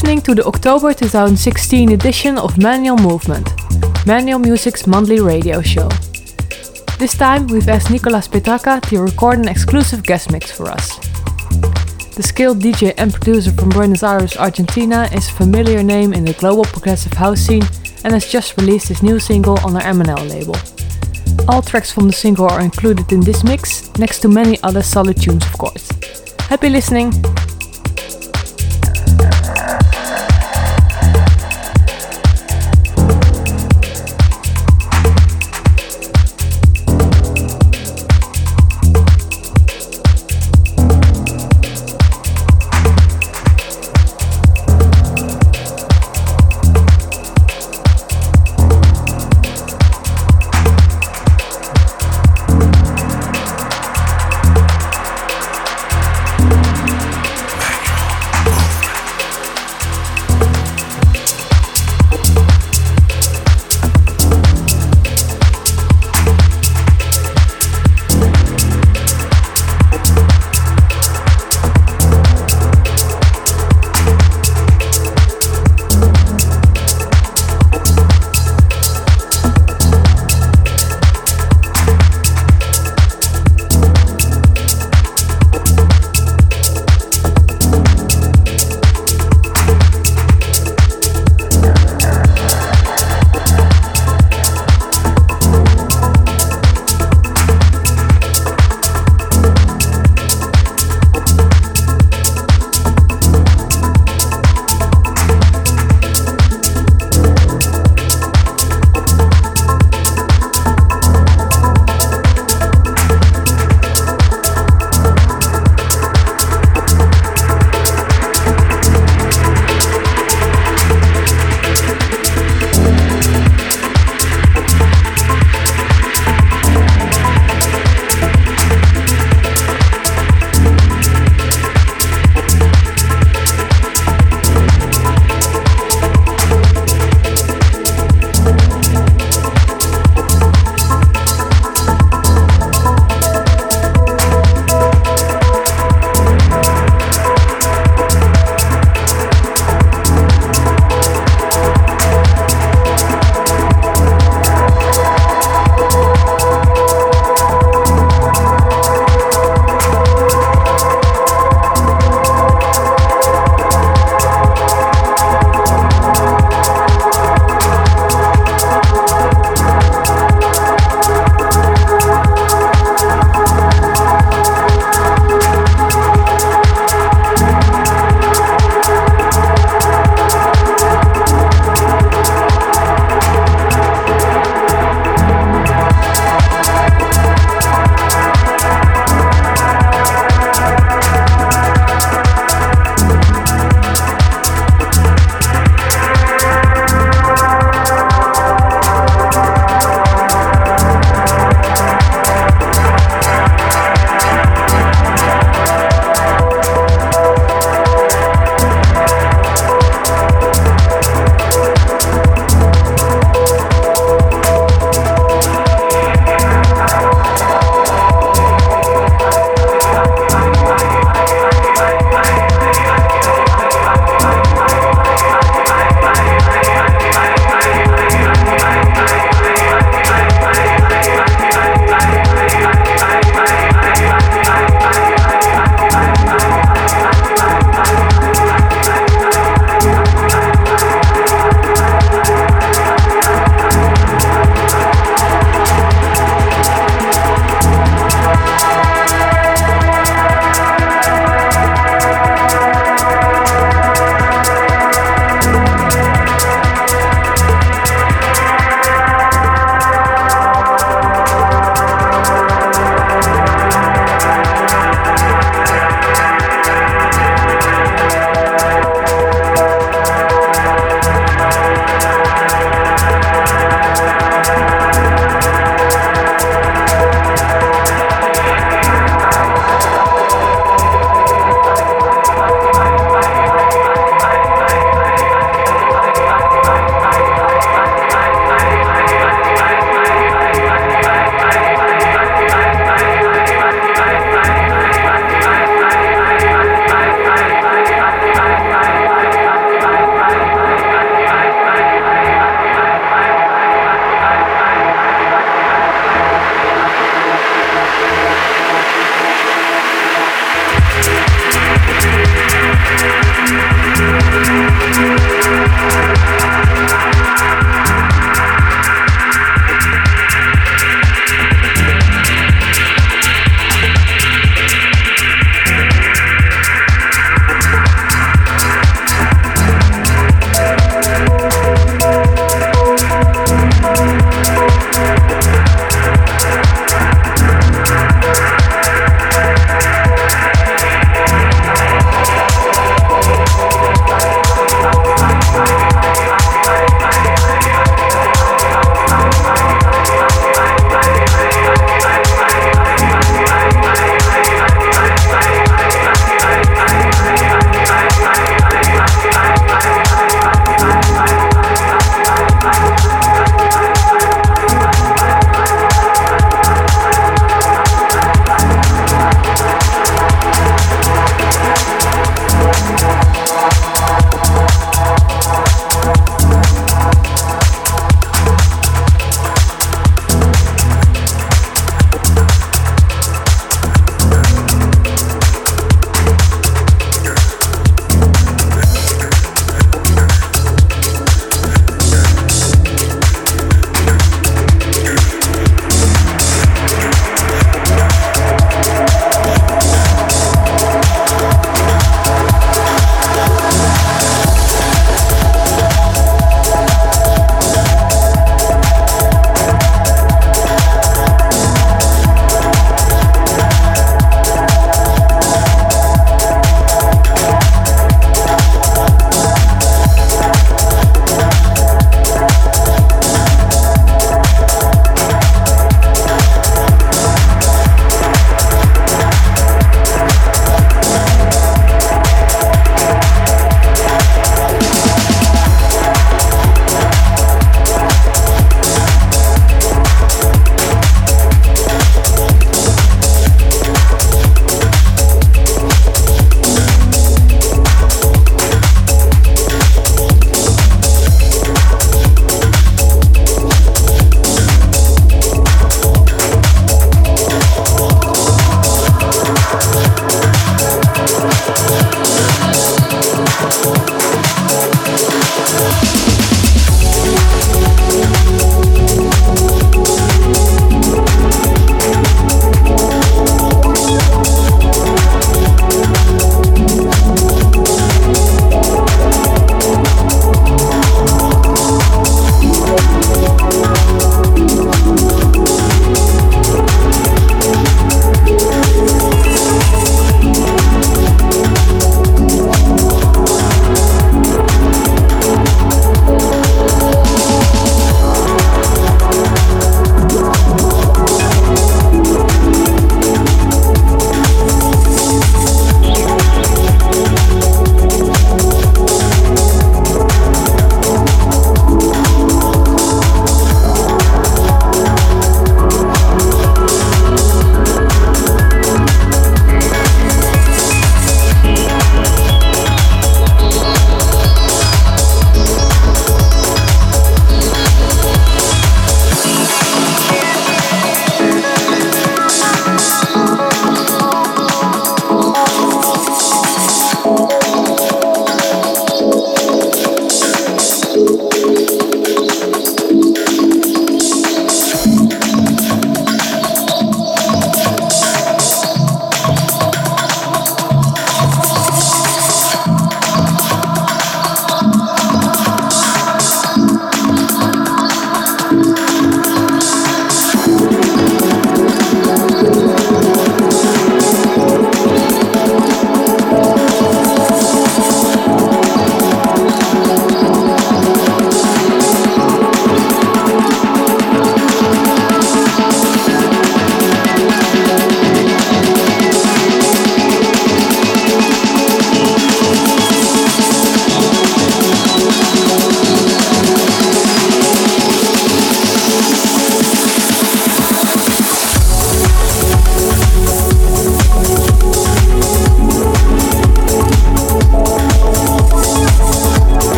listening to the October 2016 edition of Manual Movement, Manual Music's monthly radio show. This time we've asked Nicolas Petracca to record an exclusive guest mix for us. The skilled DJ and producer from Buenos Aires, Argentina is a familiar name in the global progressive house scene and has just released his new single on their MNL label. All tracks from the single are included in this mix, next to many other solid tunes of course. Happy listening!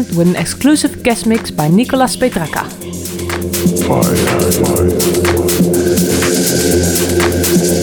with an exclusive guest mix by Nicolas Petracca. Fire, fire, fire.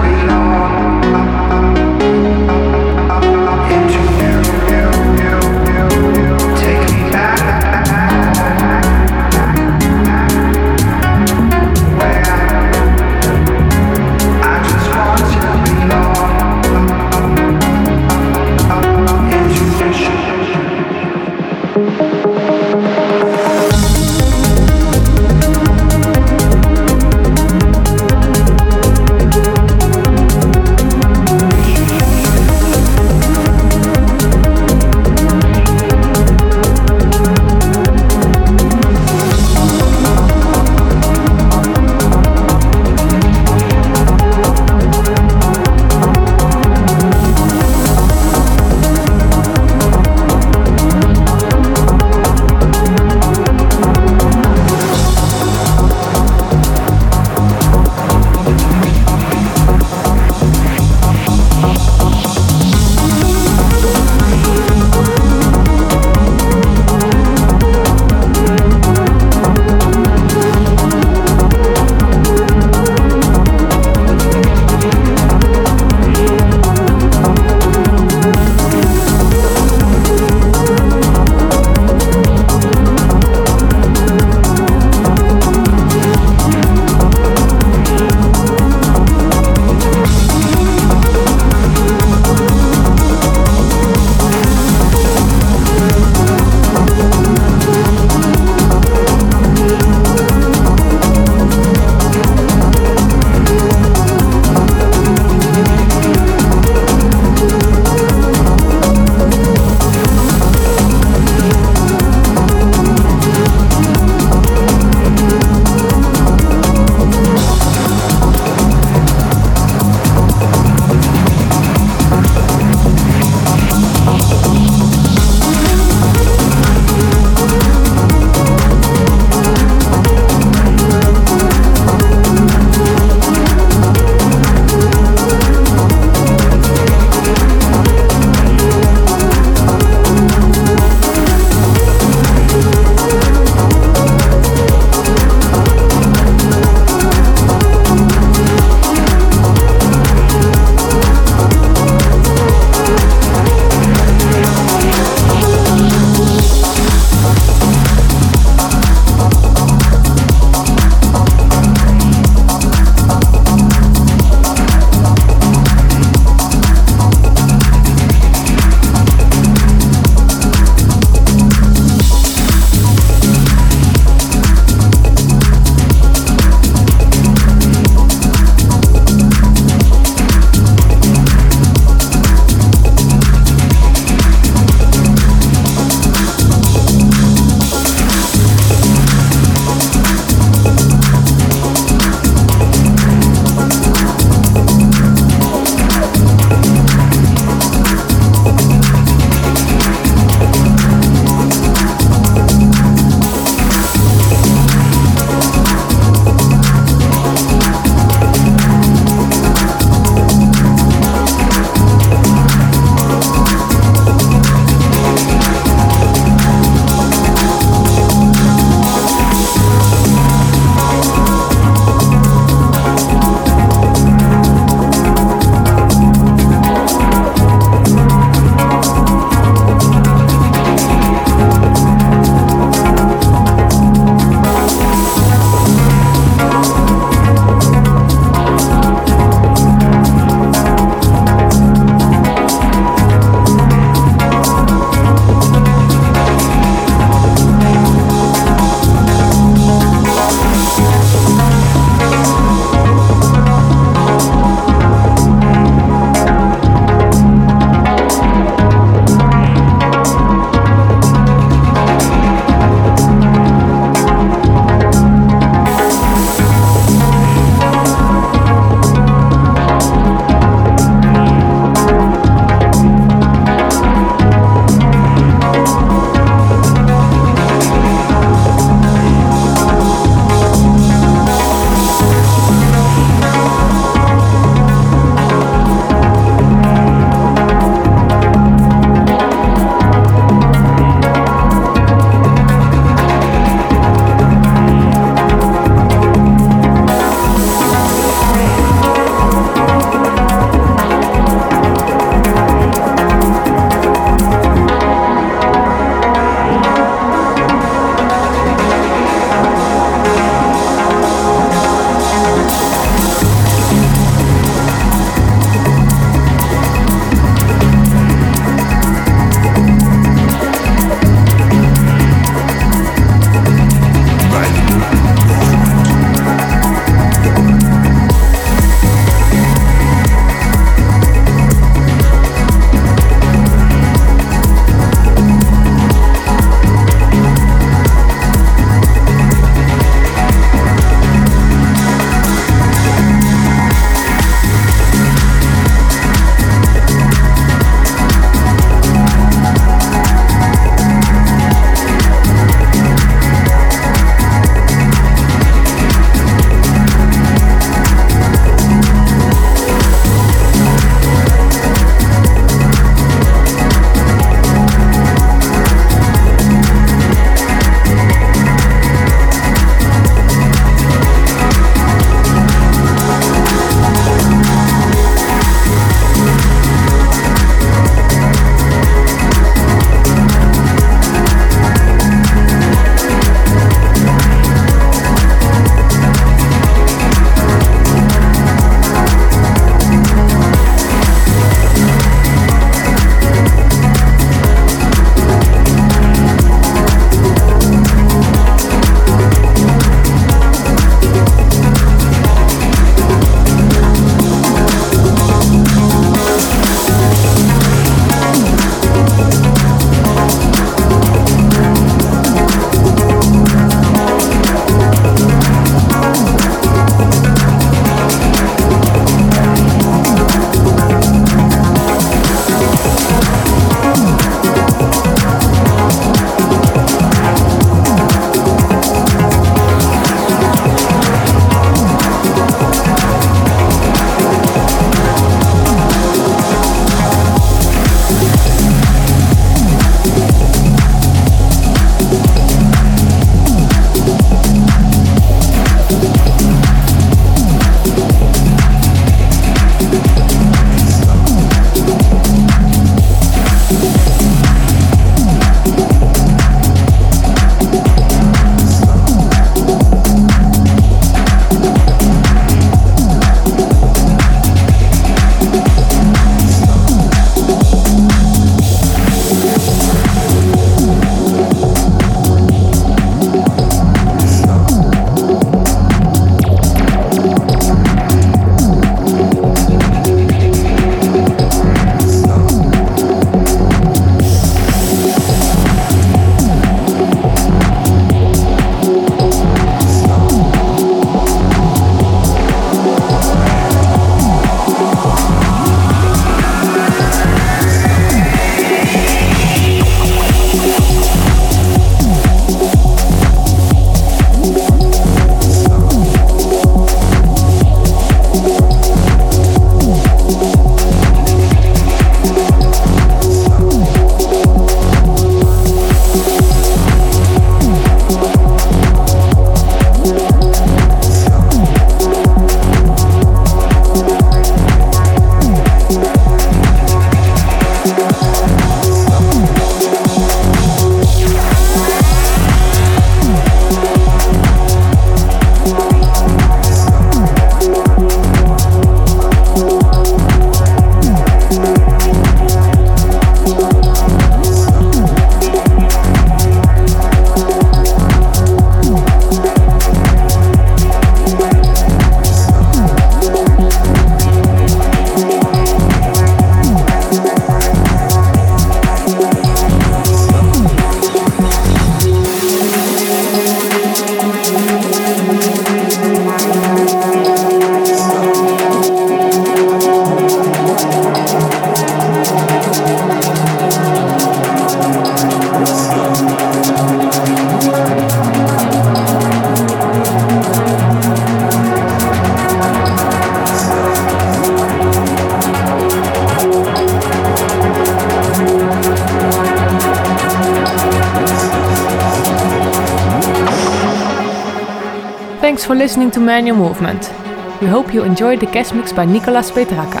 For listening to Manual Movement. We hope you enjoyed the guest mix by Nicolas Petracca.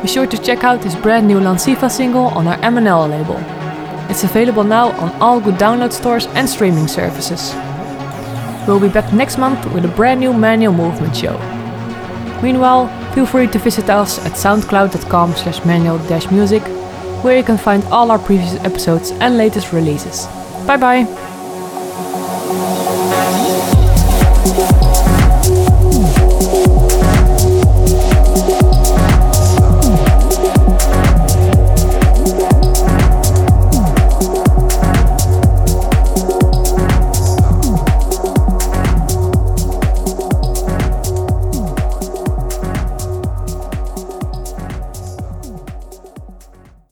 Be sure to check out his brand new Lanciva single on our MNL label. It's available now on all good download stores and streaming services. We'll be back next month with a brand new Manual Movement show. Meanwhile, feel free to visit us at soundcloud.com slash manual-music, where you can find all our previous episodes and latest releases. Bye bye!